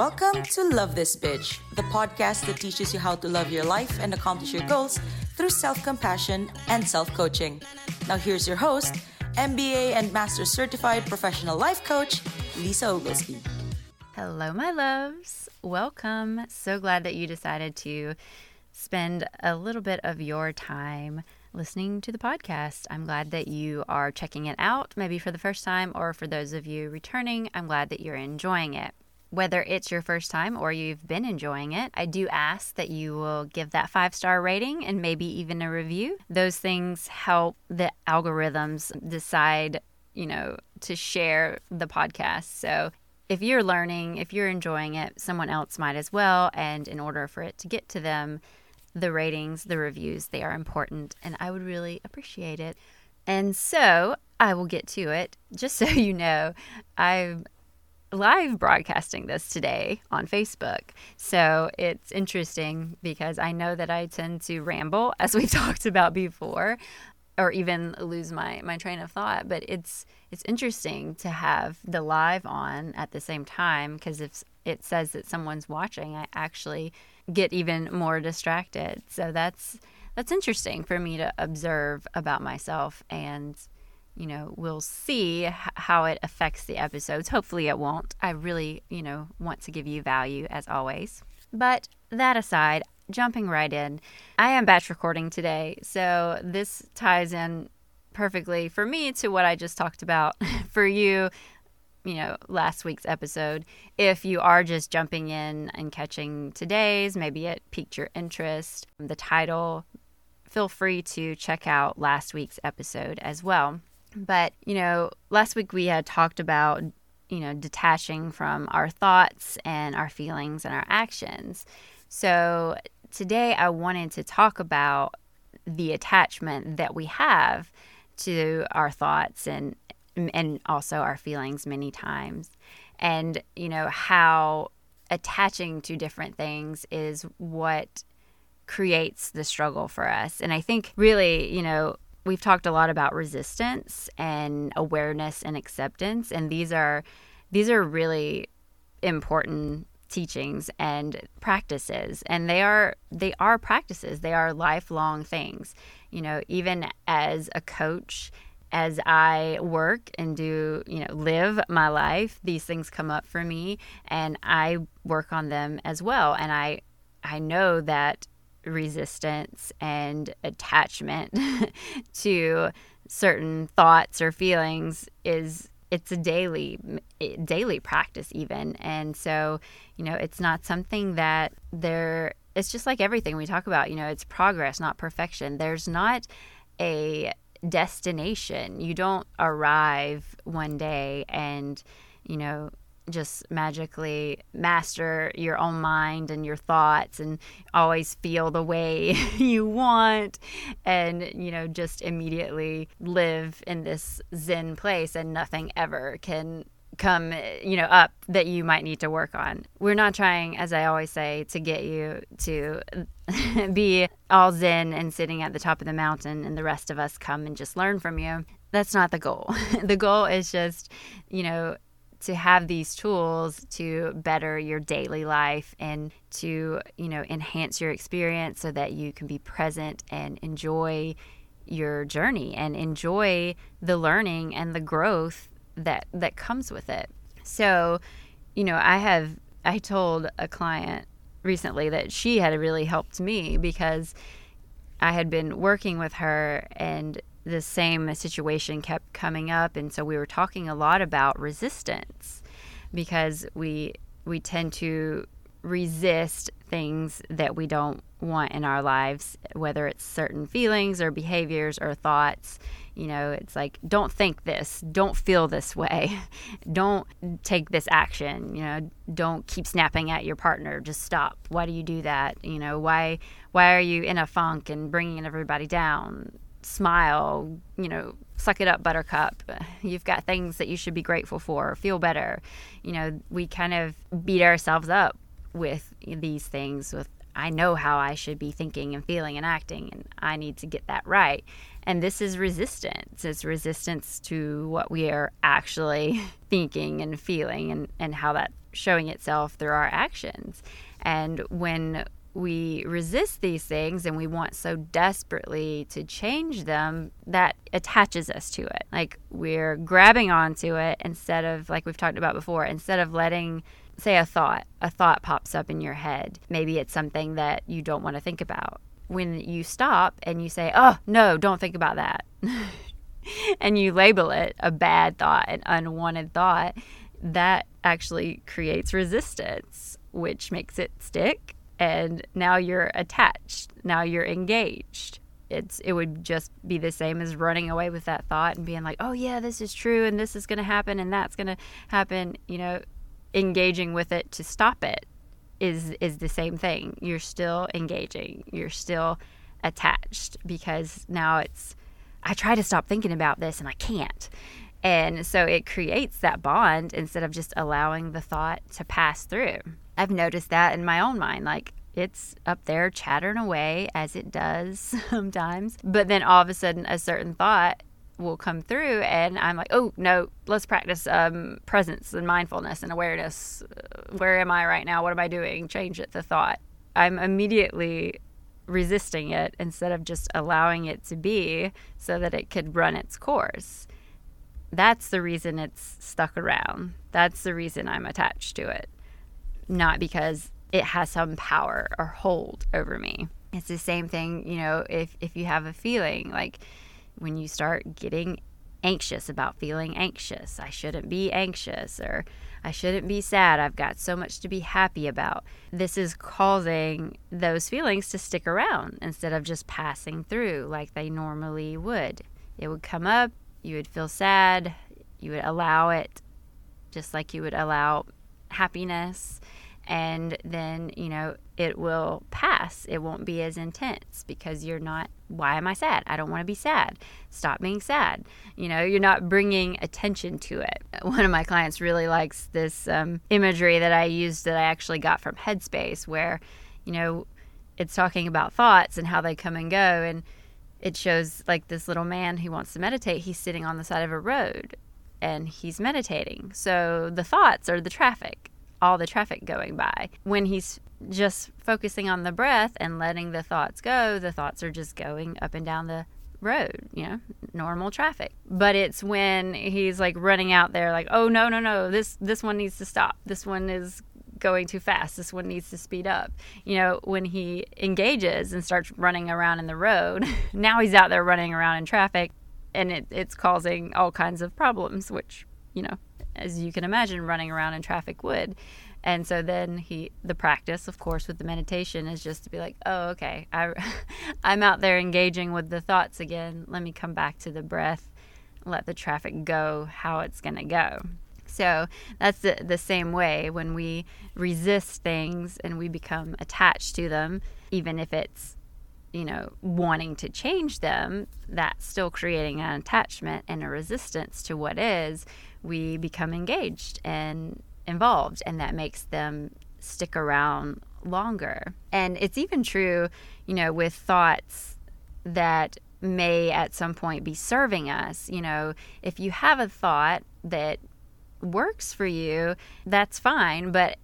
Welcome to Love This Bitch, the podcast that teaches you how to love your life and accomplish your goals through self compassion and self coaching. Now, here's your host, MBA and Master Certified Professional Life Coach, Lisa Oglesby. Hello, my loves. Welcome. So glad that you decided to spend a little bit of your time listening to the podcast. I'm glad that you are checking it out, maybe for the first time, or for those of you returning, I'm glad that you're enjoying it. Whether it's your first time or you've been enjoying it, I do ask that you will give that five star rating and maybe even a review. Those things help the algorithms decide, you know, to share the podcast. So if you're learning, if you're enjoying it, someone else might as well. And in order for it to get to them, the ratings, the reviews, they are important. And I would really appreciate it. And so I will get to it. Just so you know, I'm live broadcasting this today on Facebook. So it's interesting because I know that I tend to ramble, as we've talked about before, or even lose my, my train of thought. But it's it's interesting to have the live on at the same time because if it says that someone's watching, I actually get even more distracted. So that's that's interesting for me to observe about myself and you know, we'll see how it affects the episodes. Hopefully, it won't. I really, you know, want to give you value as always. But that aside, jumping right in, I am batch recording today. So this ties in perfectly for me to what I just talked about for you, you know, last week's episode. If you are just jumping in and catching today's, maybe it piqued your interest, the title, feel free to check out last week's episode as well. But, you know, last week we had talked about, you know, detaching from our thoughts and our feelings and our actions. So today I wanted to talk about the attachment that we have to our thoughts and and also our feelings many times and you know how attaching to different things is what creates the struggle for us and i think really you know we've talked a lot about resistance and awareness and acceptance and these are these are really important teachings and practices and they are they are practices they are lifelong things you know even as a coach as I work and do, you know, live my life, these things come up for me and I work on them as well. And I I know that resistance and attachment to certain thoughts or feelings is it's a daily daily practice even. And so you know it's not something that there it's just like everything we talk about you know it's progress not perfection. There's not a destination. You don't arrive one day and you know just magically master your own mind and your thoughts and always feel the way you want and you know just immediately live in this zen place and nothing ever can come you know up that you might need to work on. We're not trying as i always say to get you to be all zen and sitting at the top of the mountain and the rest of us come and just learn from you. That's not the goal. The goal is just you know to have these tools to better your daily life and to, you know, enhance your experience so that you can be present and enjoy your journey and enjoy the learning and the growth that that comes with it. So, you know, I have I told a client recently that she had really helped me because I had been working with her and the same situation kept coming up. And so we were talking a lot about resistance because we we tend to resist things that we don't want in our lives whether it's certain feelings or behaviors or thoughts. You know it's like don't think this don't feel this way don't take this action you know don't keep snapping at your partner just stop. Why do you do that? You know why why are you in a funk and bringing everybody down smile, you know, suck it up, buttercup. You've got things that you should be grateful for, feel better. You know, we kind of beat ourselves up with these things with I know how I should be thinking and feeling and acting and I need to get that right. And this is resistance. It's resistance to what we are actually thinking and feeling and, and how that showing itself through our actions. And when we resist these things and we want so desperately to change them, that attaches us to it. Like we're grabbing onto it instead of, like we've talked about before, instead of letting, say, a thought, a thought pops up in your head. Maybe it's something that you don't want to think about. When you stop and you say, oh, no, don't think about that. and you label it a bad thought, an unwanted thought, that actually creates resistance, which makes it stick. And now you're attached. Now you're engaged. It's it would just be the same as running away with that thought and being like, "Oh yeah, this is true and this is going to happen and that's going to happen." You know, engaging with it to stop it is is the same thing. You're still engaging. You're still attached because now it's I try to stop thinking about this and I can't. And so it creates that bond instead of just allowing the thought to pass through. I've noticed that in my own mind. Like it's up there chattering away as it does sometimes. But then all of a sudden, a certain thought will come through, and I'm like, oh, no, let's practice um, presence and mindfulness and awareness. Where am I right now? What am I doing? Change it to thought. I'm immediately resisting it instead of just allowing it to be so that it could run its course. That's the reason it's stuck around. That's the reason I'm attached to it. Not because it has some power or hold over me. It's the same thing, you know, if, if you have a feeling like when you start getting anxious about feeling anxious, I shouldn't be anxious, or I shouldn't be sad. I've got so much to be happy about. This is causing those feelings to stick around instead of just passing through like they normally would. It would come up, you would feel sad, you would allow it just like you would allow happiness and then you know it will pass. It won't be as intense because you're not why am i sad? I don't want to be sad. Stop being sad. You know you're not bringing attention to it. One of my clients really likes this um, imagery that i used that i actually got from headspace where you know it's talking about thoughts and how they come and go and it shows like this little man who wants to meditate. He's sitting on the side of a road and he's meditating. So the thoughts are the traffic all the traffic going by. When he's just focusing on the breath and letting the thoughts go, the thoughts are just going up and down the road, you know, normal traffic. But it's when he's like running out there like, "Oh no, no, no. This this one needs to stop. This one is going too fast. This one needs to speed up." You know, when he engages and starts running around in the road, now he's out there running around in traffic and it, it's causing all kinds of problems, which, you know, as you can imagine, running around in traffic would. And so then he, the practice, of course, with the meditation is just to be like, oh, okay, I, I'm out there engaging with the thoughts again. Let me come back to the breath, let the traffic go how it's going to go. So that's the, the same way when we resist things and we become attached to them, even if it's you know, wanting to change them, that's still creating an attachment and a resistance to what is, we become engaged and involved, and that makes them stick around longer. And it's even true, you know, with thoughts that may at some point be serving us. You know, if you have a thought that works for you, that's fine, but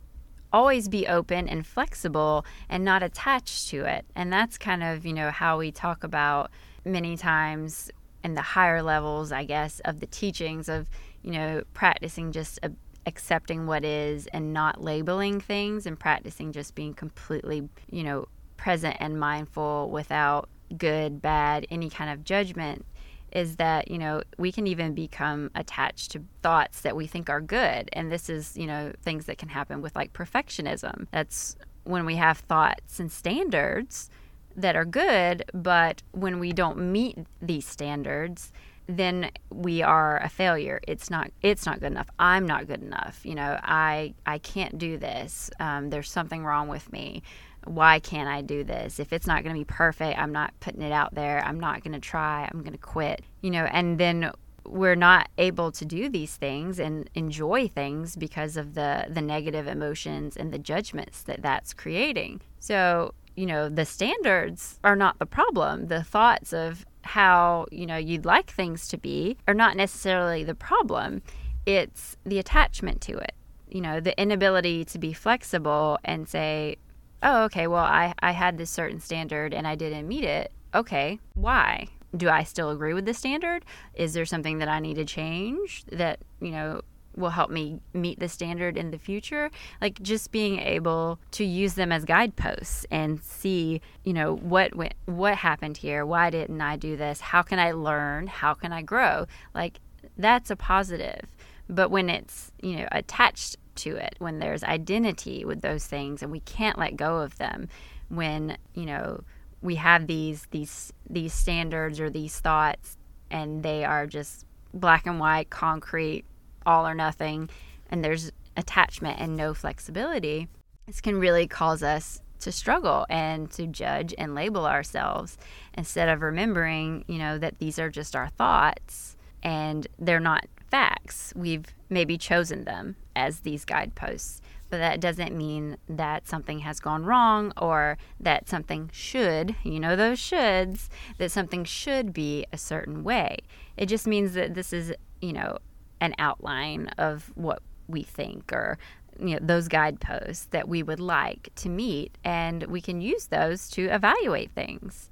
always be open and flexible and not attached to it. And that's kind of, you know, how we talk about many times in the higher levels, I guess, of the teachings of, you know, practicing just a, accepting what is and not labeling things and practicing just being completely, you know, present and mindful without good, bad, any kind of judgment is that you know we can even become attached to thoughts that we think are good. And this is you know things that can happen with like perfectionism. That's when we have thoughts and standards that are good but when we don't meet these standards then we are a failure it's not it's not good enough i'm not good enough you know i i can't do this um, there's something wrong with me why can't I do this? If it's not going to be perfect, I'm not putting it out there. I'm not going to try. I'm going to quit. You know, and then we're not able to do these things and enjoy things because of the the negative emotions and the judgments that that's creating. So, you know, the standards are not the problem. The thoughts of how, you know, you'd like things to be are not necessarily the problem. It's the attachment to it you know, the inability to be flexible and say, oh, okay, well, I, I had this certain standard and I didn't meet it. Okay, why? Do I still agree with the standard? Is there something that I need to change that, you know, will help me meet the standard in the future like just being able to use them as guideposts and see you know what went, what happened here why didn't i do this how can i learn how can i grow? Like that's a positive. But when it's you know attached to it when there's identity with those things and we can't let go of them when you know we have these these these standards or these thoughts and they are just black and white concrete all or nothing and there's attachment and no flexibility this can really cause us to struggle and to judge and label ourselves instead of remembering you know that these are just our thoughts and they're not facts we've maybe chosen them as these guideposts but that doesn't mean that something has gone wrong or that something should, you know, those shoulds, that something should be a certain way. It just means that this is, you know, an outline of what we think or you know those guideposts that we would like to meet and we can use those to evaluate things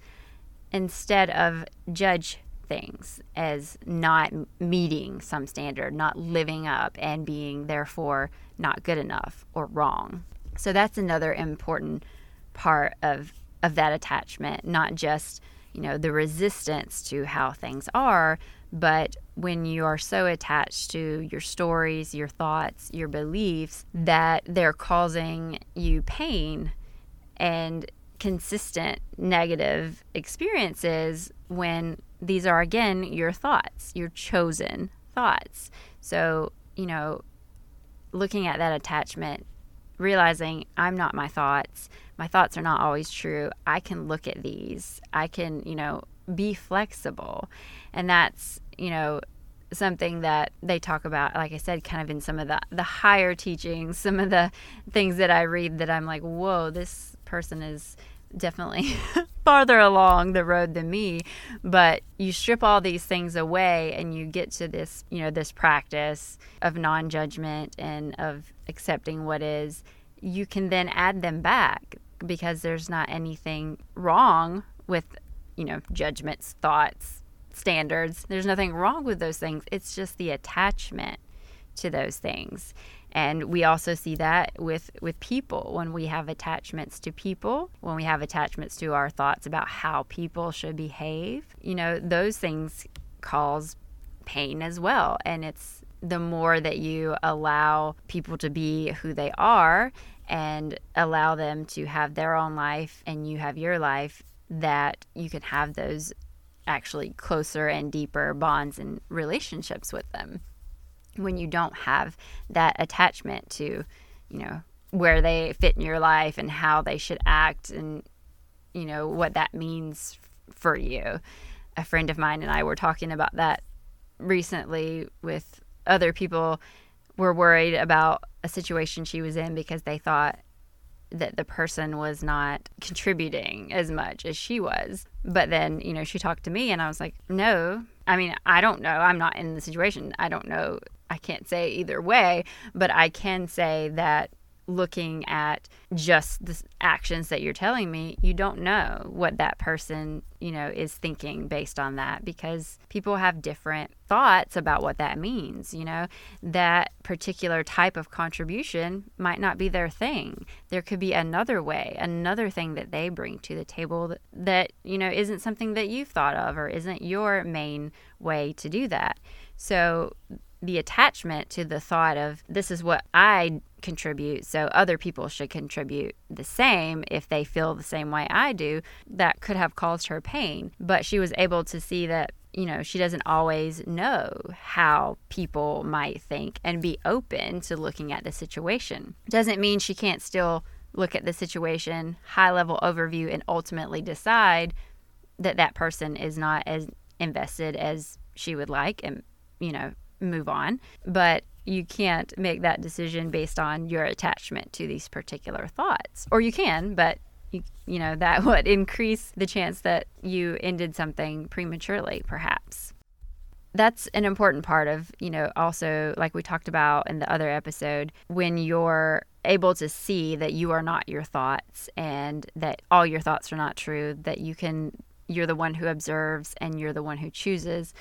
instead of judge things as not meeting some standard, not living up, and being therefore not good enough or wrong. So that's another important part of of that attachment, not just you know the resistance to how things are, but when you are so attached to your stories, your thoughts, your beliefs that they're causing you pain and consistent negative experiences when these are again your thoughts, your chosen thoughts. So, you know, looking at that attachment, realizing I'm not my thoughts, my thoughts are not always true. I can look at these. I can, you know, be flexible. And that's, you know, something that they talk about like i said kind of in some of the the higher teachings some of the things that i read that i'm like whoa this person is definitely farther along the road than me but you strip all these things away and you get to this you know this practice of non-judgment and of accepting what is you can then add them back because there's not anything wrong with you know judgments thoughts standards. There's nothing wrong with those things. It's just the attachment to those things. And we also see that with with people. When we have attachments to people when we have attachments to our thoughts about how people should behave you know those things cause pain as well. And it's the more that you allow people to be who they are and allow them to have their own life and you have your life that you can have those actually closer and deeper bonds and relationships with them when you don't have that attachment to, you know, where they fit in your life and how they should act and, you know, what that means for you. A friend of mine and I were talking about that recently with other people were worried about a situation she was in because they thought that the person was not contributing as much as she was. But then, you know, she talked to me and I was like, no, I mean, I don't know. I'm not in the situation. I don't know I can't say either way, but I can say that looking at just the actions that you're telling me, you don't know what that person, you know, is thinking based on that because people have different thoughts about what that means, you know. That particular type of contribution might not be their thing. There could be another way, another thing that they bring to the table that, you know, isn't something that you've thought of or isn't your main way to do that. So the attachment to the thought of this is what I contribute, so other people should contribute the same if they feel the same way I do, that could have caused her pain. But she was able to see that, you know, she doesn't always know how people might think and be open to looking at the situation. Doesn't mean she can't still look at the situation, high level overview, and ultimately decide that that person is not as invested as she would like and, you know, move on. But you can't make that decision based on your attachment to these particular thoughts. Or you can, but you, you know, that would increase the chance that you ended something prematurely, perhaps. that's an important part of, you know, also like we talked about in the other episode, when you're able to see that you are not your thoughts and that all your thoughts are not true, that you can, you're the one who observes and you're the one who chooses.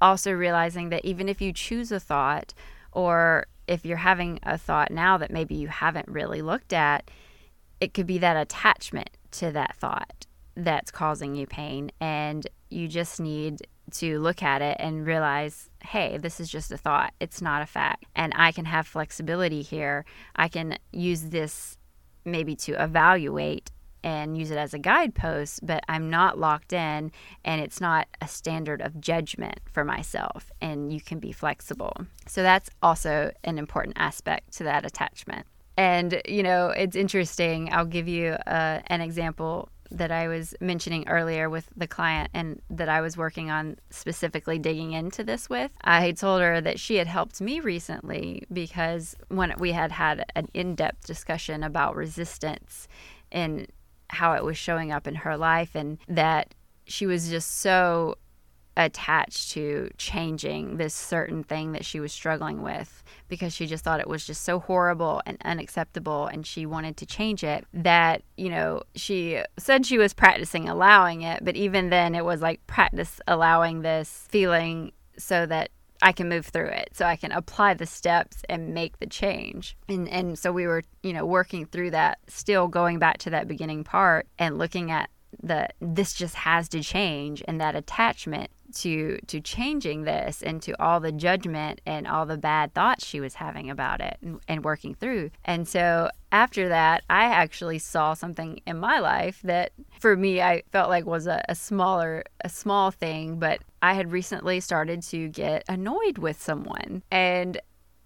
Also realizing that even if you choose a thought or if you're having a thought now that maybe you haven't really looked at, it could be that attachment to that thought that's causing you pain. And you just need to look at it and realize, hey, this is just a thought. It's not a fact. And I can have flexibility here. I can use this maybe to evaluate and use it as a guidepost, but I'm not locked in and it's not a standard of judgment for myself. And you can be flexible. So that's also an important aspect to that attachment. And, you know, it's interesting. I'll give you uh, an example that I was mentioning earlier with the client and that I was working on specifically digging into this with. I told her that she had helped me recently because when we had had an in depth discussion about resistance and how it was showing up in her life, and that she was just so attached to changing this certain thing that she was struggling with because she just thought it was just so horrible and unacceptable and she wanted to change it that you know she said she was practicing allowing it but even then it was like practice allowing this feeling so that I can move through it so I can apply the steps and make the change. And and so we were, you know, working through that still going back to that beginning part and looking at the this just has to change and that attachment to to changing this and to all the judgment and all the bad thoughts she was having about it and, and working through. And so after that, I actually saw something in my life that for me I felt like was a, a smaller a small thing, but I had recently started to get annoyed with someone. And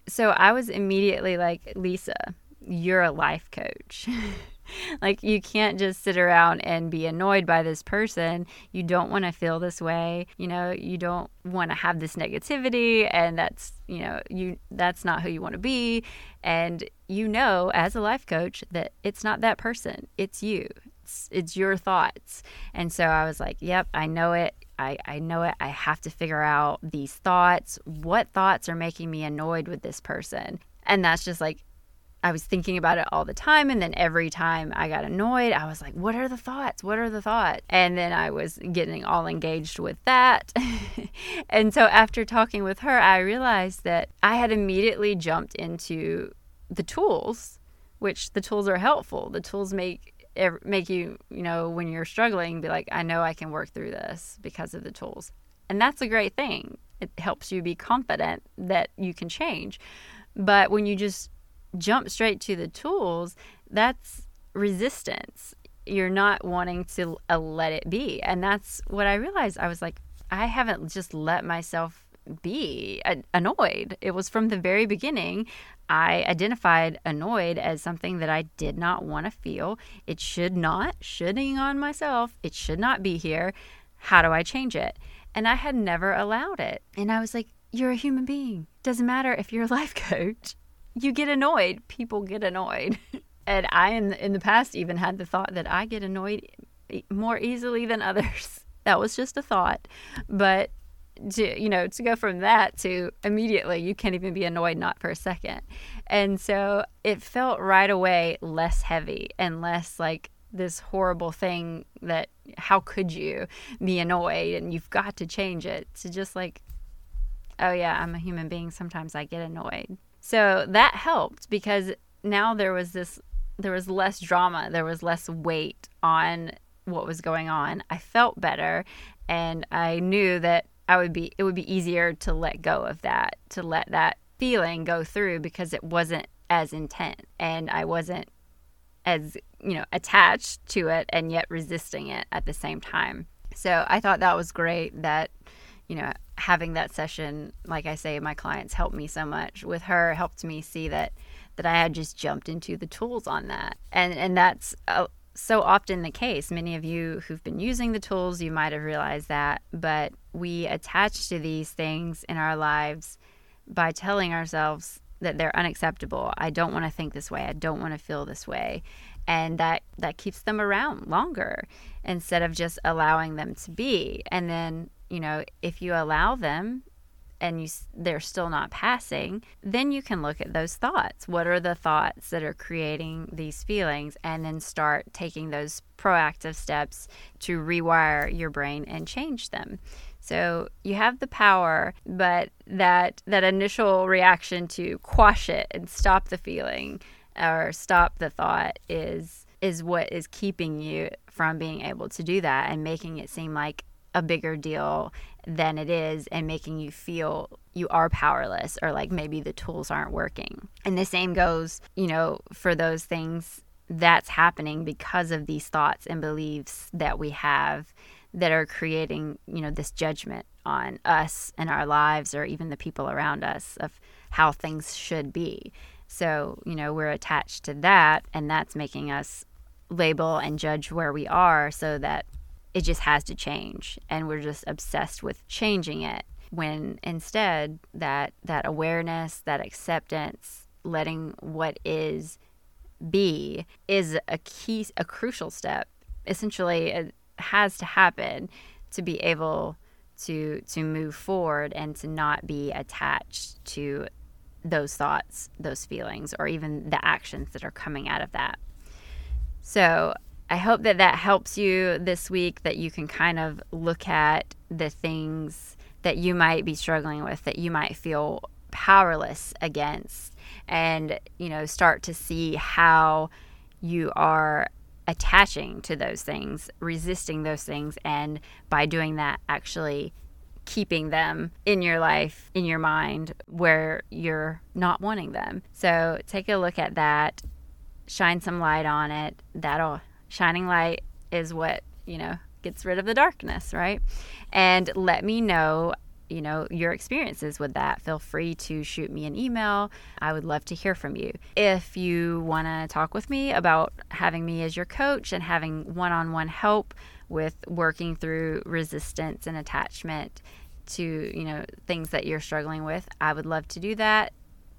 so I was immediately like, Lisa, you're a life coach. like you can't just sit around and be annoyed by this person. You don't want to feel this way. You know, you don't want to have this negativity and that's, you know, you that's not who you want to be and you know as a life coach that it's not that person. It's you. It's, it's your thoughts. And so I was like, yep, I know it. I, I know it. I have to figure out these thoughts. What thoughts are making me annoyed with this person? And that's just like I was thinking about it all the time. And then every time I got annoyed, I was like, what are the thoughts? What are the thoughts? And then I was getting all engaged with that. and so after talking with her, I realized that I had immediately jumped into the tools, which the tools are helpful. The tools make make you, you know, when you're struggling, be like, I know I can work through this because of the tools. And that's a great thing. It helps you be confident that you can change. But when you just jump straight to the tools, that's resistance. You're not wanting to uh, let it be. And that's what I realized. I was like, I haven't just let myself be annoyed. It was from the very beginning. I identified annoyed as something that I did not want to feel. It should not, shoulding on myself, it should not be here. How do I change it? And I had never allowed it. And I was like, You're a human being. Doesn't matter if you're a life coach you get annoyed. People get annoyed. and I, in, in the past, even had the thought that I get annoyed more easily than others. That was just a thought. But to you know to go from that to immediately you can't even be annoyed not for a second. And so it felt right away less heavy and less like this horrible thing that how could you be annoyed? And you've got to change it to just like oh yeah i'm a human being. Sometimes i get annoyed. So that helped because now there was this there was less drama, there was less weight on what was going on. I felt better and I knew that I would be it would be easier to let go of that, to let that feeling go through because it wasn't as intense and I wasn't as, you know, attached to it and yet resisting it at the same time. So I thought that was great that you know, having that session, like I say, my clients helped me so much. With her, helped me see that that I had just jumped into the tools on that, and and that's so often the case. Many of you who've been using the tools, you might have realized that, but we attach to these things in our lives by telling ourselves that they're unacceptable. I don't want to think this way. I don't want to feel this way. And that that keeps them around longer instead of just allowing them to be. And then you know, if you allow them, and you they're still not passing, then you can look at those thoughts. What are the thoughts that are creating these feelings and then start taking those proactive steps to rewire your brain and change them. So you have the power, but that that initial reaction to quash it and stop the feeling or stop the thought is is what is keeping you from being able to do that and making it seem like a bigger deal than it is and making you feel you are powerless or like maybe the tools aren't working. And the same goes, you know, for those things that's happening because of these thoughts and beliefs that we have that are creating, you know, this judgment on us and our lives or even the people around us of how things should be. So, you know, we're attached to that and that's making us label and judge where we are so that it just has to change and we're just obsessed with changing it. When instead that that awareness that acceptance letting what is be is a key a crucial step. Essentially it has to happen to be able to to move forward and to not be attached to those thoughts those feelings or even the actions that are coming out of that. So I hope that that helps you this week, that you can kind of look at the things that you might be struggling with, that you might feel powerless against, and, you know, start to see how you are attaching to those things, resisting those things, and by doing that, actually keeping them in your life, in your mind, where you're not wanting them. So take a look at that, shine some light on it. That'll shining light is what, you know, gets rid of the darkness, right? And let me know, you know, your experiences with that. Feel free to shoot me an email. I would love to hear from you. If you want to talk with me about having me as your coach and having one on one help with working through resistance and attachment to, you know, things that you're struggling with, I would love to do that.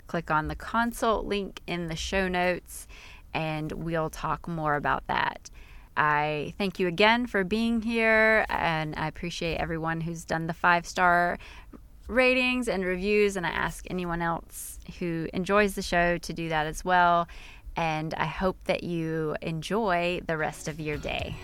Click on the consult link in the show notes and we'll talk more about that. I thank you again for being here, and I appreciate everyone who's done the five star ratings and reviews. And I ask anyone else who enjoys the show to do that as well. And I hope that you enjoy the rest of your day.